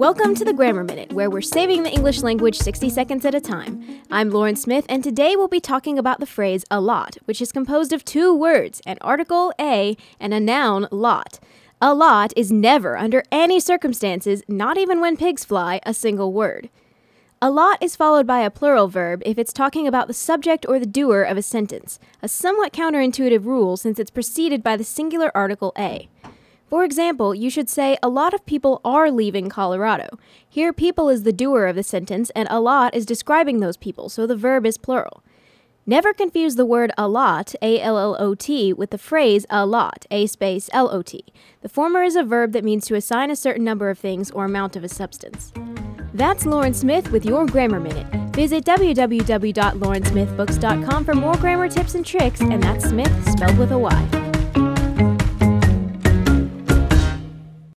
Welcome to the Grammar Minute, where we're saving the English language 60 seconds at a time. I'm Lauren Smyth, and today we'll be talking about the phrase a lot, which is composed of two words an article, a, and a noun, lot. A lot is never, under any circumstances, not even when pigs fly, a single word. A lot is followed by a plural verb if it's talking about the subject or the doer of a sentence, a somewhat counterintuitive rule since it's preceded by the singular article a. For example, you should say, A lot of people are leaving Colorado. Here, people is the doer of the sentence, and a lot is describing those people, so the verb is plural. Never confuse the word allot, A L L O T, with the phrase a lot, A space L O T. The former is a verb that means to assign a certain number of things or amount of a substance. That's Lauren Smyth with your Grammar Minute. Visit www.laurensmythbooks.com for more grammar tips and tricks, and that's Smith spelled with a Y.